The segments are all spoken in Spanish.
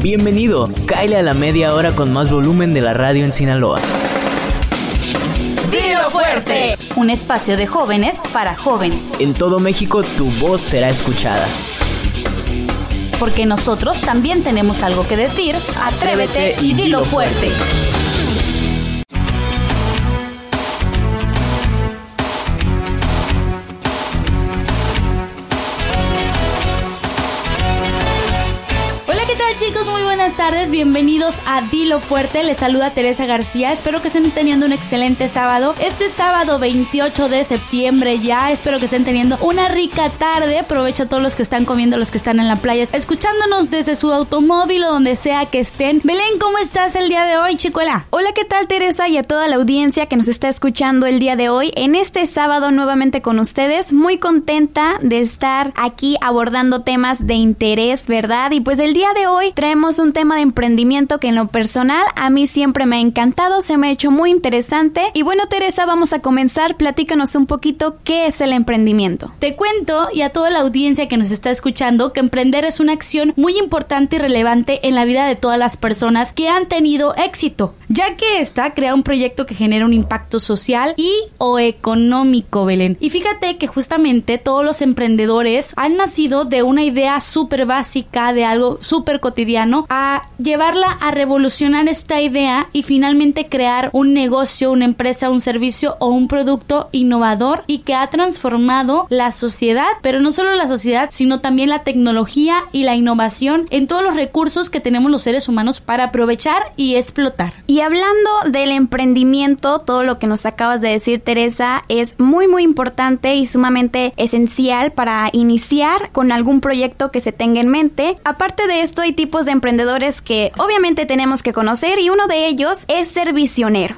Bienvenido, Kyle a la media hora con más volumen de la radio en Sinaloa. Dilo fuerte. Un espacio de jóvenes para jóvenes. En todo México tu voz será escuchada. Porque nosotros también tenemos algo que decir. Atrévete y dilo fuerte. Tardes, bienvenidos a Dilo Fuerte, les saluda Teresa García, espero que estén teniendo un excelente sábado. Este sábado 28 de septiembre ya, espero que estén teniendo una rica tarde, aprovecho a todos los que están comiendo, los que están en la playa, escuchándonos desde su automóvil o donde sea que estén. Belén, ¿cómo estás el día de hoy, chicuela? Hola, ¿qué tal Teresa y a toda la audiencia que nos está escuchando el día de hoy? En este sábado nuevamente con ustedes, muy contenta de estar aquí abordando temas de interés, ¿verdad? Y pues el día de hoy traemos un tema de emprendimiento que en lo personal a mí siempre me ha encantado, se me ha hecho muy interesante. Y bueno, Teresa, vamos a comenzar. Platícanos un poquito qué es el emprendimiento. Te cuento y a toda la audiencia que nos está escuchando que emprender es una acción muy importante y relevante en la vida de todas las personas que han tenido éxito, ya que esta crea un proyecto que genera un impacto social y o económico, Belén. Y fíjate que justamente todos los emprendedores han nacido de una idea súper básica, de algo súper cotidiano cotidiano llevarla a revolucionar esta idea y finalmente crear un negocio, una empresa, un servicio o un producto innovador y que ha transformado la sociedad, pero no solo la sociedad, sino también la tecnología y la innovación en todos los recursos que tenemos los seres humanos para aprovechar y explotar. Y hablando del emprendimiento, todo lo que nos acabas de decir, Teresa, es muy muy importante y sumamente esencial para iniciar con algún proyecto que se tenga en mente. Aparte de esto, hay tipos de emprendedores que obviamente tenemos que conocer y uno de ellos es ser visionero.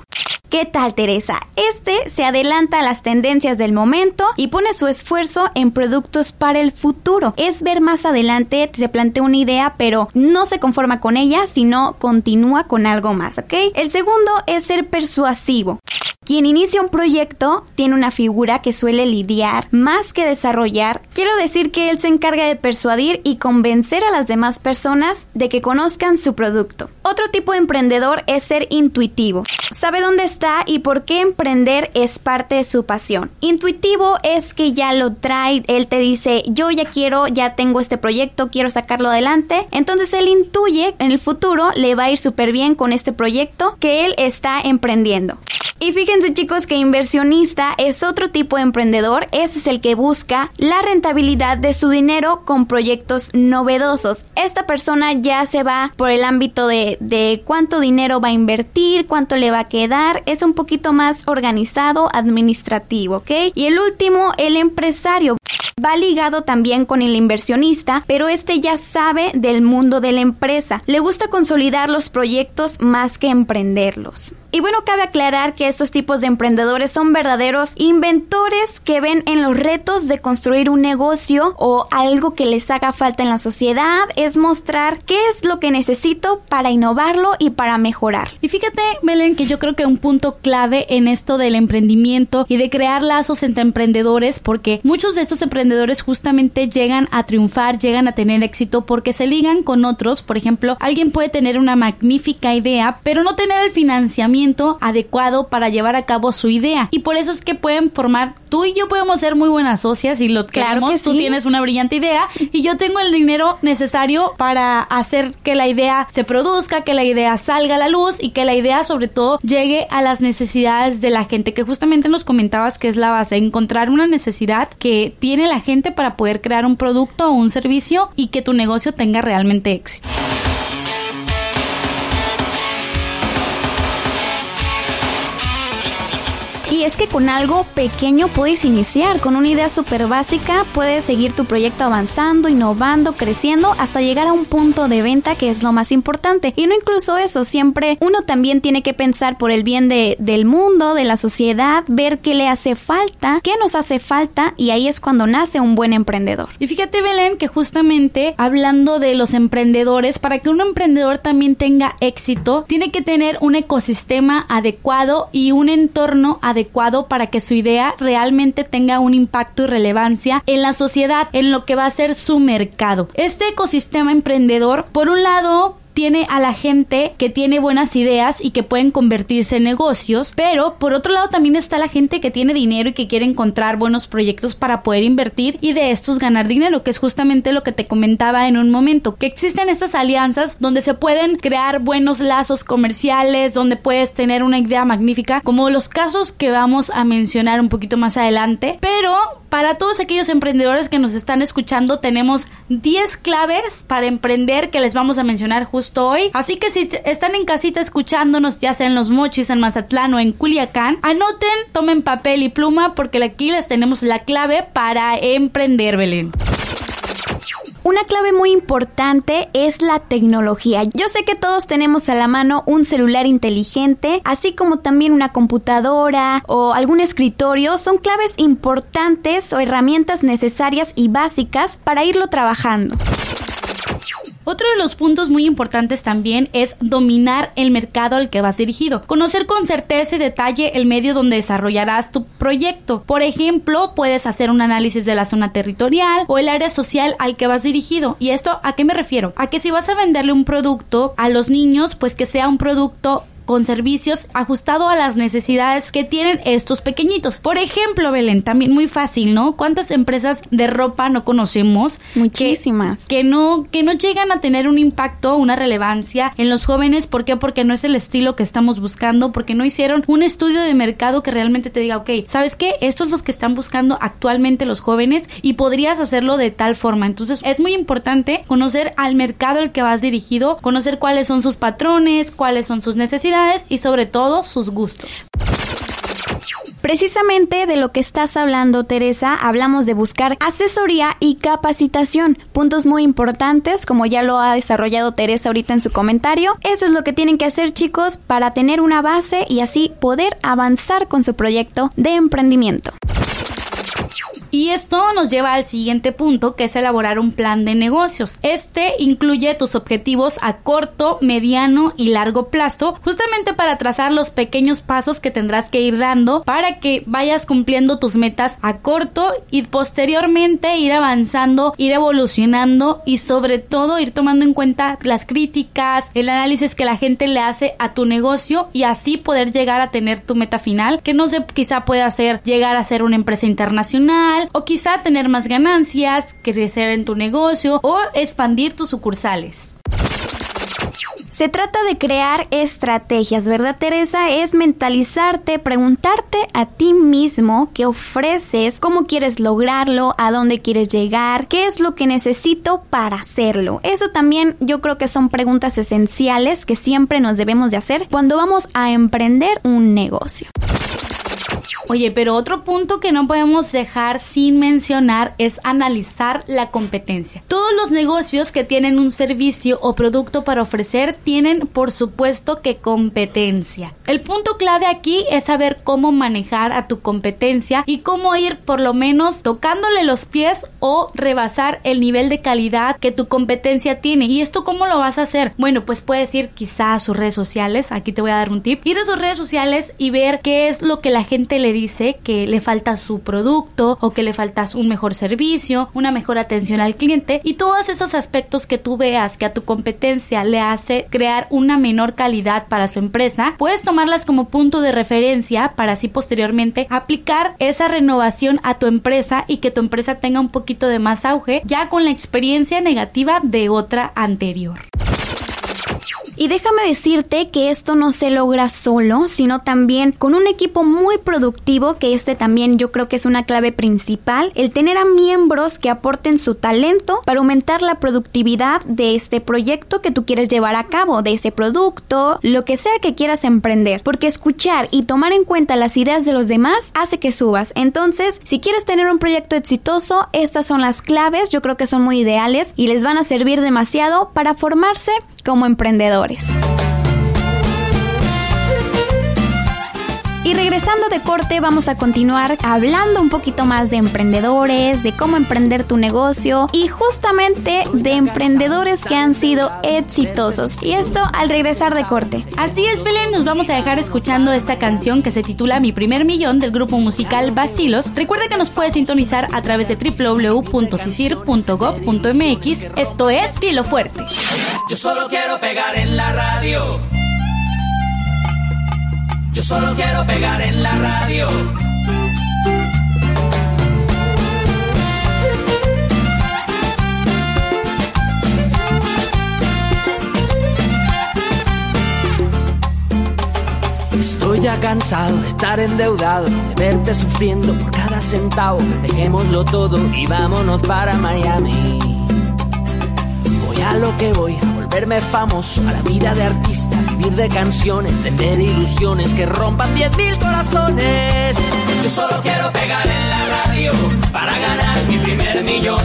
¿Qué tal, Teresa? Este se adelanta a las tendencias del momento y pone su esfuerzo en productos para el futuro. Es ver más adelante, se plantea una idea, pero no se conforma con ella, sino continúa con algo más, ¿ok? El segundo es ser persuasivo. Quien inicia un proyecto tiene una figura que suele lidiar más que desarrollar. Quiero decir que él se encarga de persuadir y convencer a las demás personas de que conozcan su producto. Otro tipo de emprendedor es ser intuitivo. Sabe dónde está y por qué emprender es parte de su pasión. Intuitivo es que ya lo trae, él te dice, yo ya quiero, ya tengo este proyecto, quiero sacarlo adelante. Entonces él intuye en el futuro le va a ir súper bien con este proyecto que él está emprendiendo. Y fíjense chicos que inversionista es otro tipo de emprendedor, ese es el que busca la rentabilidad de su dinero con proyectos novedosos. Esta persona ya se va por el ámbito de, de cuánto dinero va a invertir, cuánto le va a quedar, es un poquito más organizado, administrativo, ¿ok? Y el último, el empresario. Va ligado también con el inversionista, pero este ya sabe del mundo de la empresa. Le gusta consolidar los proyectos más que emprenderlos. Y bueno, cabe aclarar que estos tipos de emprendedores son verdaderos inventores que ven en los retos de construir un negocio o algo que les haga falta en la sociedad, es mostrar qué es lo que necesito para innovarlo y para mejorar. Y fíjate, Belén, que yo creo que un punto clave en esto del emprendimiento y de crear lazos entre emprendedores, porque muchos de estos emprendedores justamente llegan a triunfar, llegan a tener éxito porque se ligan con otros. Por ejemplo, alguien puede tener una magnífica idea, pero no tener el financiamiento adecuado para llevar a cabo su idea. Y por eso es que pueden formar, tú y yo podemos ser muy buenas socias y lo claro queremos. tú tienes una brillante idea y yo tengo el dinero necesario para hacer que la idea se produzca, que la idea salga a la luz y que la idea sobre todo llegue a las necesidades de la gente, que justamente nos comentabas que es la base, encontrar una necesidad que tiene la gente para poder crear un producto o un servicio y que tu negocio tenga realmente éxito. Es que con algo pequeño puedes iniciar, con una idea súper básica puedes seguir tu proyecto avanzando, innovando, creciendo hasta llegar a un punto de venta que es lo más importante. Y no incluso eso, siempre uno también tiene que pensar por el bien de, del mundo, de la sociedad, ver qué le hace falta, qué nos hace falta y ahí es cuando nace un buen emprendedor. Y fíjate Belén que justamente hablando de los emprendedores, para que un emprendedor también tenga éxito, tiene que tener un ecosistema adecuado y un entorno adecuado para que su idea realmente tenga un impacto y relevancia en la sociedad, en lo que va a ser su mercado. Este ecosistema emprendedor, por un lado, tiene a la gente que tiene buenas ideas y que pueden convertirse en negocios, pero por otro lado también está la gente que tiene dinero y que quiere encontrar buenos proyectos para poder invertir y de estos ganar dinero, que es justamente lo que te comentaba en un momento, que existen estas alianzas donde se pueden crear buenos lazos comerciales, donde puedes tener una idea magnífica, como los casos que vamos a mencionar un poquito más adelante, pero para todos aquellos emprendedores que nos están escuchando, tenemos 10 claves para emprender que les vamos a mencionar justo hoy. Así que si están en casita escuchándonos, ya sea en Los Mochis, en Mazatlán o en Culiacán, anoten, tomen papel y pluma porque aquí les tenemos la clave para emprender, Belén. Una clave muy importante es la tecnología. Yo sé que todos tenemos a la mano un celular inteligente, así como también una computadora o algún escritorio. Son claves importantes o herramientas necesarias y básicas para irlo trabajando. Otro de los puntos muy importantes también es dominar el mercado al que vas dirigido. Conocer con certeza y detalle el medio donde desarrollarás tu proyecto. Por ejemplo, puedes hacer un análisis de la zona territorial o el área social al que vas dirigido. ¿Y esto a qué me refiero? A que si vas a venderle un producto a los niños, pues que sea un producto con servicios ajustado a las necesidades que tienen estos pequeñitos. Por ejemplo, Belén, también muy fácil, ¿no? ¿Cuántas empresas de ropa no conocemos? Muchísimas. Que, no, que no llegan a tener un impacto, una relevancia en los jóvenes. ¿Por qué? Porque no es el estilo que estamos buscando, porque no hicieron un estudio de mercado que realmente te diga, ok, ¿sabes qué? Esto es lo que están buscando actualmente los jóvenes y podrías hacerlo de tal forma. Entonces es muy importante conocer al mercado al que vas dirigido, conocer cuáles son sus patrones, cuáles son sus necesidades y sobre todo sus gustos. Precisamente de lo que estás hablando, Teresa, hablamos de buscar asesoría y capacitación. Puntos muy importantes, como ya lo ha desarrollado Teresa ahorita en su comentario. Eso es lo que tienen que hacer, chicos, para tener una base y así poder avanzar con su proyecto de emprendimiento. Y esto nos lleva al siguiente punto, que es elaborar un plan de negocios. Este incluye tus objetivos a corto, mediano y largo plazo, justamente para trazar los pequeños pasos que tendrás que ir dando para que vayas cumpliendo tus metas a corto y posteriormente ir avanzando, ir evolucionando y sobre todo ir tomando en cuenta las críticas, el análisis que la gente le hace a tu negocio y así poder llegar a tener tu meta final, que no sé, quizá pueda ser llegar a ser una empresa internacional, o quizá tener más ganancias, crecer en tu negocio o expandir tus sucursales. Se trata de crear estrategias, ¿verdad Teresa? Es mentalizarte, preguntarte a ti mismo qué ofreces, cómo quieres lograrlo, a dónde quieres llegar, qué es lo que necesito para hacerlo. Eso también yo creo que son preguntas esenciales que siempre nos debemos de hacer cuando vamos a emprender un negocio. Oye, pero otro punto que no podemos dejar sin mencionar es analizar la competencia. Todos los negocios que tienen un servicio o producto para ofrecer tienen, por supuesto, que competencia. El punto clave aquí es saber cómo manejar a tu competencia y cómo ir por lo menos tocándole los pies o rebasar el nivel de calidad que tu competencia tiene. ¿Y esto cómo lo vas a hacer? Bueno, pues puedes ir quizá a sus redes sociales. Aquí te voy a dar un tip. Ir a sus redes sociales y ver qué es lo que la gente le dice que le falta su producto o que le falta un mejor servicio, una mejor atención al cliente y todos esos aspectos que tú veas que a tu competencia le hace crear una menor calidad para su empresa, puedes tomarlas como punto de referencia para así posteriormente aplicar esa renovación a tu empresa y que tu empresa tenga un poquito de más auge ya con la experiencia negativa de otra anterior. Y déjame decirte que esto no se logra solo, sino también con un equipo muy productivo, que este también yo creo que es una clave principal, el tener a miembros que aporten su talento para aumentar la productividad de este proyecto que tú quieres llevar a cabo, de ese producto, lo que sea que quieras emprender, porque escuchar y tomar en cuenta las ideas de los demás hace que subas. Entonces, si quieres tener un proyecto exitoso, estas son las claves, yo creo que son muy ideales y les van a servir demasiado para formarse como emprendedores. Y regresando de corte vamos a continuar hablando un poquito más de emprendedores, de cómo emprender tu negocio y justamente de emprendedores que han sido exitosos. Y esto al regresar de corte. Así es, Belén, nos vamos a dejar escuchando esta canción que se titula Mi primer millón del grupo musical Basilos. Recuerda que nos puedes sintonizar a través de www.cisir.gov.mx. Esto es Tilo Fuerte. Yo solo quiero pegar en la radio. Yo solo quiero pegar en la radio. Estoy ya cansado de estar endeudado, de verte sufriendo por cada centavo. Dejémoslo todo y vámonos para Miami. Voy a lo que voy, a volverme famoso, a la vida de artista, vivir de canciones, vender ilusiones que rompan 10.000 corazones. Yo solo quiero pegar en la radio para ganar mi primer millón.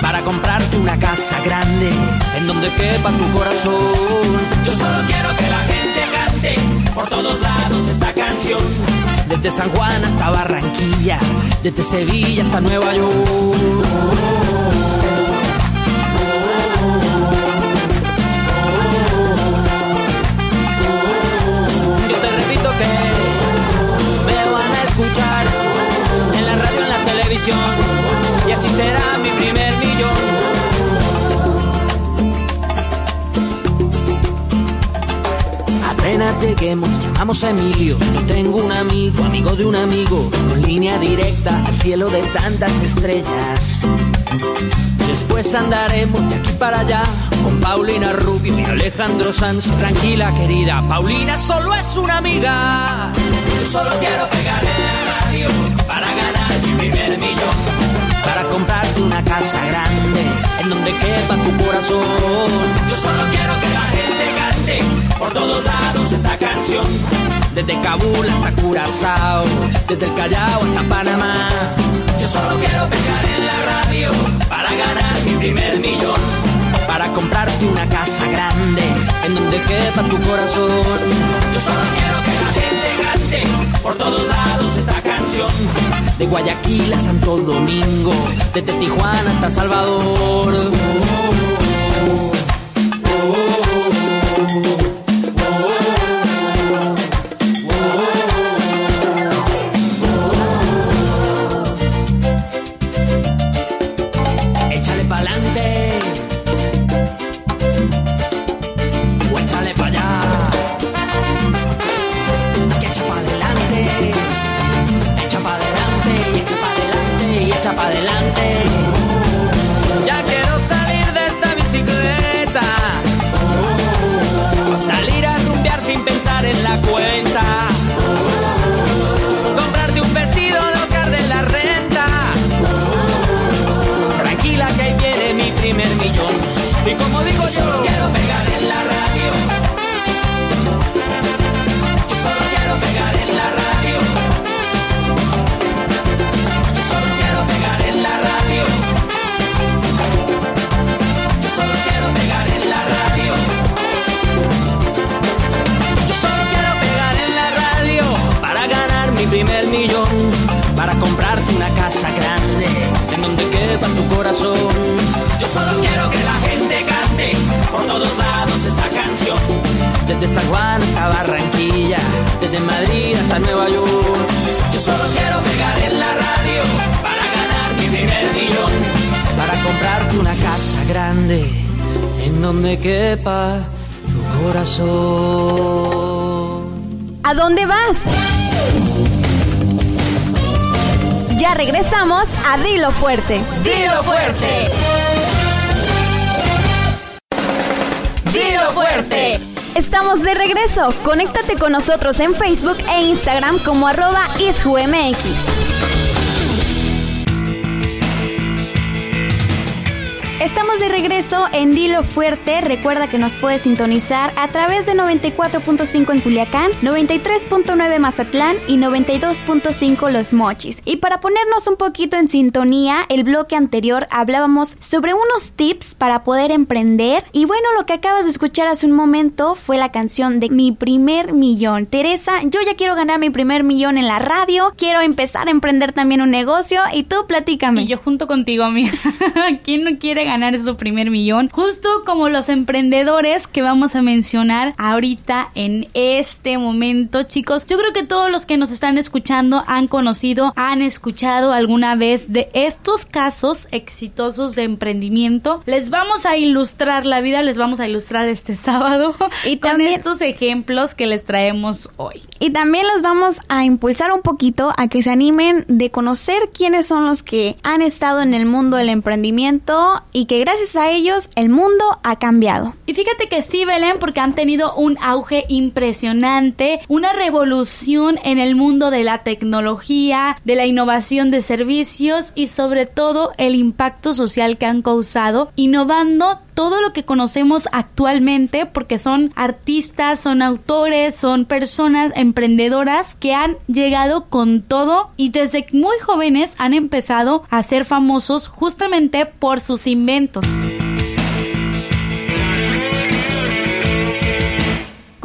Para comprarte una casa grande en donde quepa tu corazón. Yo solo quiero que la gente cante por todos lados esta canción. Desde San Juan hasta Barranquilla, desde Sevilla hasta Nueva York. Así será mi primer millón. Apenas lleguemos, llamamos a Emilio. Yo tengo un amigo, amigo de un amigo, con línea directa al cielo de tantas estrellas. Después andaremos de aquí para allá con Paulina Rubio y Alejandro Sanz. Tranquila, querida, Paulina solo es una amiga. Yo solo quiero pegar comprarte una casa grande en donde quepa tu corazón. Yo solo quiero que la gente cante por todos lados esta canción. Desde Kabul hasta Curazao, desde el Callao hasta Panamá. Yo solo quiero pegar en la radio para ganar mi primer millón. Para comprarte una casa grande en donde quepa tu corazón. Yo solo quiero que la gente cante por todos lados esta canción. De Guayaquil a Santo Domingo, desde Tijuana hasta Salvador. Cuenta. Comprarte un vestido Oscar de la renta. Tranquila que ahí viene mi primer millón. Y como digo yo, solo quiero pegar tu corazón. Yo solo quiero que la gente cante por todos lados esta canción. Desde San Juan hasta Barranquilla, desde Madrid hasta Nueva York. Yo solo quiero pegar en la radio para ganar mi primer millón. Para comprarte una casa grande en donde quepa tu corazón. ¿A dónde vas? Ya regresamos a Dilo Fuerte. ¡Dilo fuerte! ¡Dilo fuerte! Estamos de regreso. Conéctate con nosotros en Facebook e Instagram como arroba isjumx. Estamos de regreso en Dilo Fuerte. Recuerda que nos puedes sintonizar a través de 94.5 en Culiacán, 93.9 Mazatlán y 92.5 Los Mochis. Y para ponernos un poquito en sintonía, el bloque anterior hablábamos sobre unos tips para poder emprender. Y bueno, lo que acabas de escuchar hace un momento fue la canción de Mi primer millón. Teresa, yo ya quiero ganar mi primer millón en la radio, quiero empezar a emprender también un negocio y tú platícame. Y yo junto contigo, amiga. ¿Quién no quiere ganar su primer millón, justo como los emprendedores que vamos a mencionar ahorita en este momento, chicos. Yo creo que todos los que nos están escuchando han conocido, han escuchado alguna vez de estos casos exitosos de emprendimiento. Les vamos a ilustrar la vida, les vamos a ilustrar este sábado y con estos ejemplos que les traemos hoy. Y también los vamos a impulsar un poquito a que se animen de conocer quiénes son los que han estado en el mundo del emprendimiento y que gracias a ellos el mundo ha cambiado. Y fíjate que sí, Belén, porque han tenido un auge impresionante, una revolución en el mundo de la tecnología, de la innovación de servicios y sobre todo el impacto social que han causado, innovando todo lo que conocemos actualmente porque son artistas, son autores, son personas emprendedoras que han llegado con todo y desde muy jóvenes han empezado a ser famosos justamente por sus inventos.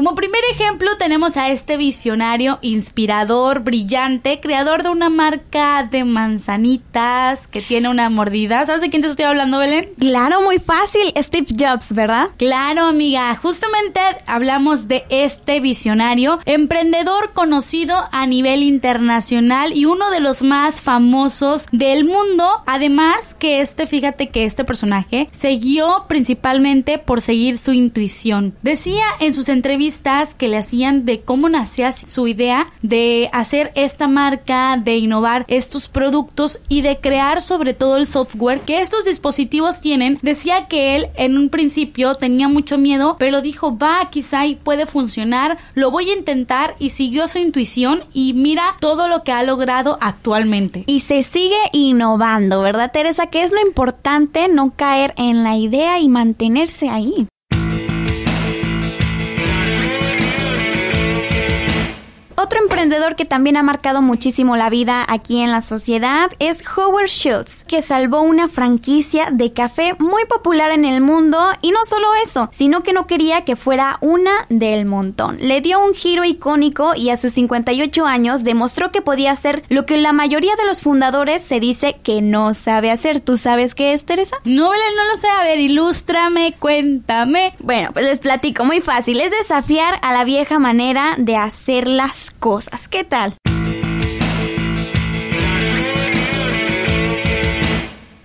Como primer ejemplo tenemos a este visionario, inspirador, brillante, creador de una marca de manzanitas que tiene una mordida. ¿Sabes de quién te estoy hablando, Belén? Claro, muy fácil. Steve Jobs, ¿verdad? Claro, amiga. Justamente hablamos de este visionario, emprendedor conocido a nivel internacional y uno de los más famosos del mundo. Además que este, fíjate que este personaje se guió principalmente por seguir su intuición. Decía en sus entrevistas que le hacían de cómo nacía su idea de hacer esta marca, de innovar estos productos y de crear sobre todo el software que estos dispositivos tienen. Decía que él en un principio tenía mucho miedo, pero dijo, va, quizá y puede funcionar, lo voy a intentar y siguió su intuición y mira todo lo que ha logrado actualmente. Y se sigue innovando, ¿verdad, Teresa? Que es lo importante no caer en la idea y mantenerse ahí. Otro emprendedor que también ha marcado muchísimo la vida aquí en la sociedad es Howard Schultz, que salvó una franquicia de café muy popular en el mundo y no solo eso, sino que no quería que fuera una del montón. Le dio un giro icónico y a sus 58 años demostró que podía hacer lo que la mayoría de los fundadores se dice que no sabe hacer. ¿Tú sabes qué es, Teresa? No, no lo sé. A ver, ilústrame, cuéntame. Bueno, pues les platico muy fácil. Es desafiar a la vieja manera de hacer cosas. ¿Qué tal?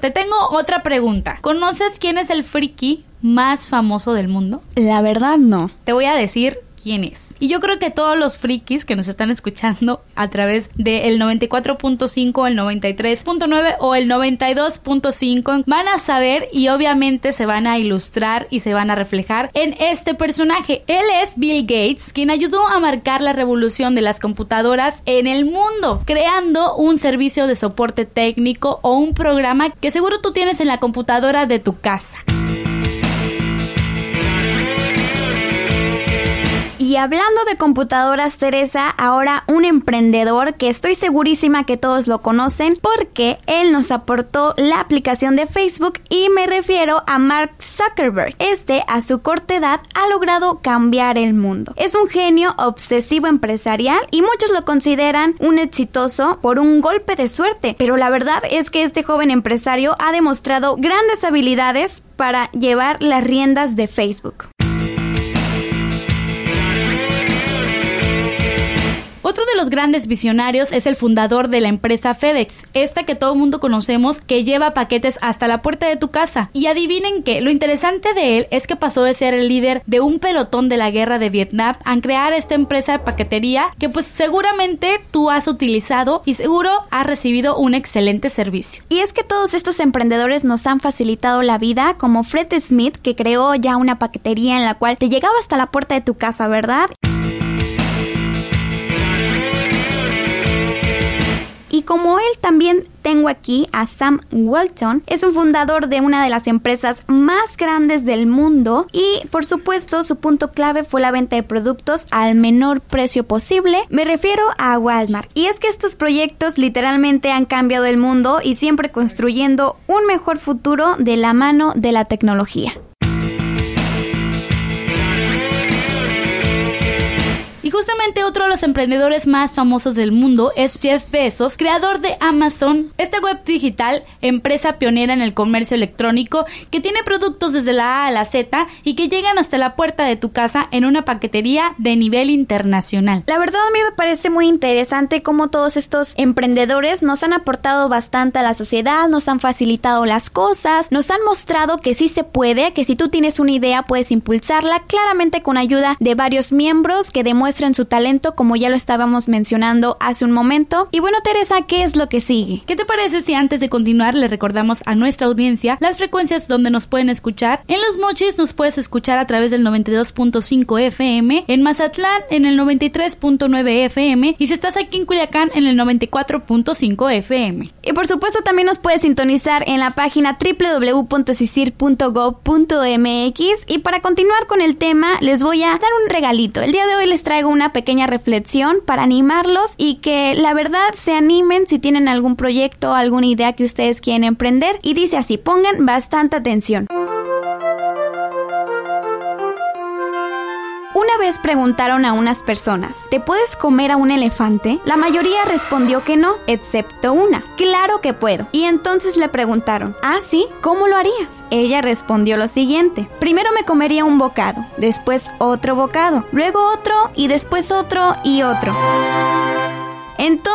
Te tengo otra pregunta. ¿Conoces quién es el friki más famoso del mundo? La verdad no. Te voy a decir quién es. Y yo creo que todos los frikis que nos están escuchando a través del 94.5, el 93.9 o el 92.5 van a saber y obviamente se van a ilustrar y se van a reflejar en este personaje. Él es Bill Gates, quien ayudó a marcar la revolución de las computadoras en el mundo, creando un servicio de soporte técnico o un programa que seguro tú tienes en la computadora de tu casa. Y hablando de computadoras, Teresa, ahora un emprendedor que estoy segurísima que todos lo conocen porque él nos aportó la aplicación de Facebook y me refiero a Mark Zuckerberg. Este, a su corta edad, ha logrado cambiar el mundo. Es un genio obsesivo empresarial y muchos lo consideran un exitoso por un golpe de suerte, pero la verdad es que este joven empresario ha demostrado grandes habilidades para llevar las riendas de Facebook. Otro de los grandes visionarios es el fundador de la empresa FedEx, esta que todo mundo conocemos que lleva paquetes hasta la puerta de tu casa. Y adivinen que lo interesante de él es que pasó de ser el líder de un pelotón de la guerra de Vietnam a crear esta empresa de paquetería que pues seguramente tú has utilizado y seguro has recibido un excelente servicio. Y es que todos estos emprendedores nos han facilitado la vida, como Fred Smith que creó ya una paquetería en la cual te llegaba hasta la puerta de tu casa, ¿verdad? Y como él también tengo aquí a Sam Walton, es un fundador de una de las empresas más grandes del mundo y por supuesto su punto clave fue la venta de productos al menor precio posible. Me refiero a Walmart. Y es que estos proyectos literalmente han cambiado el mundo y siempre construyendo un mejor futuro de la mano de la tecnología. Y justamente otro de los emprendedores más famosos del mundo es Jeff Bezos, creador de Amazon, esta web digital, empresa pionera en el comercio electrónico, que tiene productos desde la A a la Z y que llegan hasta la puerta de tu casa en una paquetería de nivel internacional. La verdad a mí me parece muy interesante cómo todos estos emprendedores nos han aportado bastante a la sociedad, nos han facilitado las cosas, nos han mostrado que sí se puede, que si tú tienes una idea puedes impulsarla, claramente con ayuda de varios miembros que demuestran en su talento como ya lo estábamos mencionando hace un momento. Y bueno, Teresa, ¿qué es lo que sigue? ¿Qué te parece si antes de continuar le recordamos a nuestra audiencia las frecuencias donde nos pueden escuchar? En Los Mochis nos puedes escuchar a través del 92.5 FM, en Mazatlán en el 93.9 FM y si estás aquí en Culiacán en el 94.5 FM. Y por supuesto también nos puedes sintonizar en la página www.cisir.gov.mx y para continuar con el tema les voy a dar un regalito. El día de hoy les traigo una pequeña reflexión para animarlos y que la verdad se animen si tienen algún proyecto, alguna idea que ustedes quieren emprender. Y dice así, pongan bastante atención. Una vez preguntaron a unas personas, ¿te puedes comer a un elefante? La mayoría respondió que no, excepto una. Claro que puedo. Y entonces le preguntaron, ¿ah, sí? ¿Cómo lo harías? Ella respondió lo siguiente, primero me comería un bocado, después otro bocado, luego otro y después otro y otro.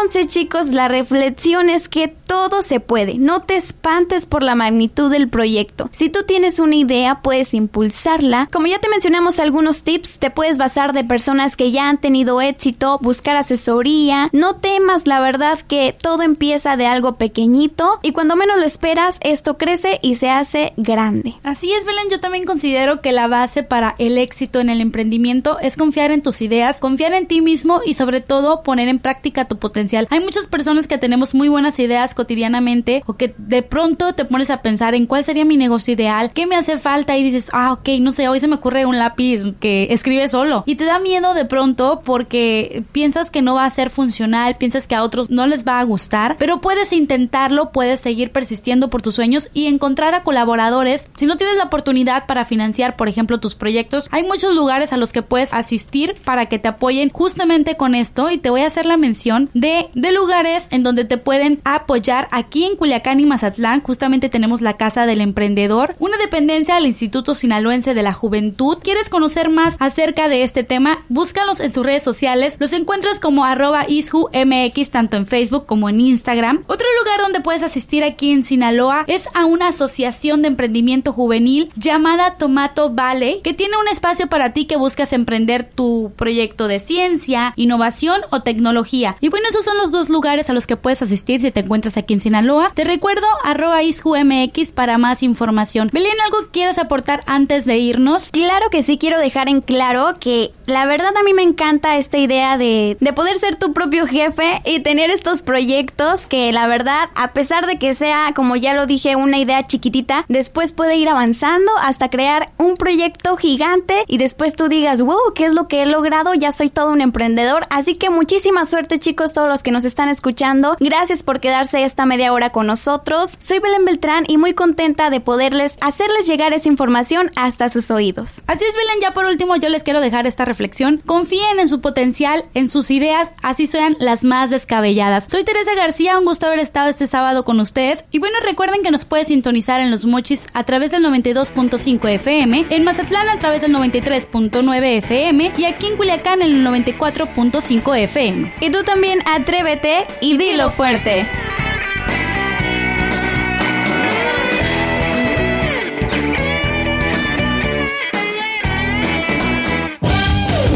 Entonces, chicos, la reflexión es que todo se puede. No te espantes por la magnitud del proyecto. Si tú tienes una idea, puedes impulsarla. Como ya te mencionamos algunos tips, te puedes basar de personas que ya han tenido éxito, buscar asesoría. No temas, la verdad, que todo empieza de algo pequeñito y cuando menos lo esperas, esto crece y se hace grande. Así es, Belén. Yo también considero que la base para el éxito en el emprendimiento es confiar en tus ideas, confiar en ti mismo y sobre todo poner en práctica tu potencial. Hay muchas personas que tenemos muy buenas ideas cotidianamente o que de pronto te pones a pensar en cuál sería mi negocio ideal, qué me hace falta y dices, ah, ok, no sé, hoy se me ocurre un lápiz que escribe solo y te da miedo de pronto porque piensas que no va a ser funcional, piensas que a otros no les va a gustar, pero puedes intentarlo, puedes seguir persistiendo por tus sueños y encontrar a colaboradores. Si no tienes la oportunidad para financiar, por ejemplo, tus proyectos, hay muchos lugares a los que puedes asistir para que te apoyen justamente con esto y te voy a hacer la mención de, de lugares en donde te pueden apoyar. Aquí en Culiacán y Mazatlán justamente tenemos la Casa del Emprendedor, una dependencia del Instituto Sinaloense de la Juventud. ¿Quieres conocer más acerca de este tema? Búscalos en sus redes sociales. Los encuentras como arroba isjumx tanto en Facebook como en Instagram. Otro lugar donde puedes asistir aquí en Sinaloa es a una asociación de emprendimiento juvenil llamada Tomato Valley, que tiene un espacio para ti que buscas emprender tu proyecto de ciencia, innovación o tecnología. Y bueno, esos son los dos lugares a los que puedes asistir si te encuentras aquí en Sinaloa. Te recuerdo arroba isjumx para más información. Belén, ¿algo quieras aportar antes de irnos? Claro que sí, quiero dejar en claro que la verdad a mí me encanta esta idea de, de poder ser tu propio jefe y tener estos proyectos que la verdad, a pesar de que sea, como ya lo dije, una idea chiquitita, después puede ir avanzando hasta crear un proyecto gigante y después tú digas, wow, ¿qué es lo que he logrado? Ya soy todo un emprendedor. Así que muchísima suerte chicos todos los que nos están escuchando. Gracias por quedarse esta media hora con nosotros. Soy Belén Beltrán y muy contenta de poderles hacerles llegar esa información hasta sus oídos. Así es, Belén. Ya por último, yo les quiero dejar esta reflexión. Confíen en su potencial, en sus ideas, así sean las más descabelladas. Soy Teresa García, un gusto haber estado este sábado con ustedes. Y bueno, recuerden que nos puede sintonizar en los mochis a través del 92.5 FM, en Mazatlán a través del 93.9 FM y aquí en Culiacán en el 94.5 FM. Y tú también atrévete y dilo fuerte.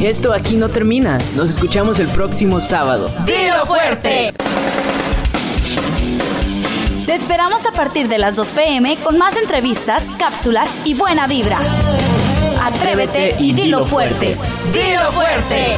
Esto aquí no termina. Nos escuchamos el próximo sábado. ¡Dilo fuerte! Te esperamos a partir de las 2 pm con más entrevistas, cápsulas y buena vibra. Atrévete y dilo fuerte. ¡Dilo fuerte!